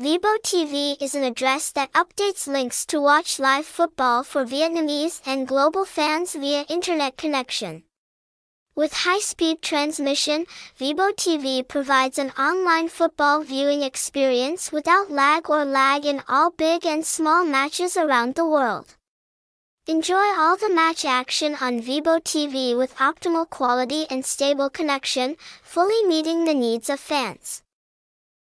Vebo TV is an address that updates links to watch live football for Vietnamese and global fans via internet connection. With high-speed transmission, Vebo TV provides an online football viewing experience without lag or lag in all big and small matches around the world. Enjoy all the match action on Vebo TV with optimal quality and stable connection, fully meeting the needs of fans.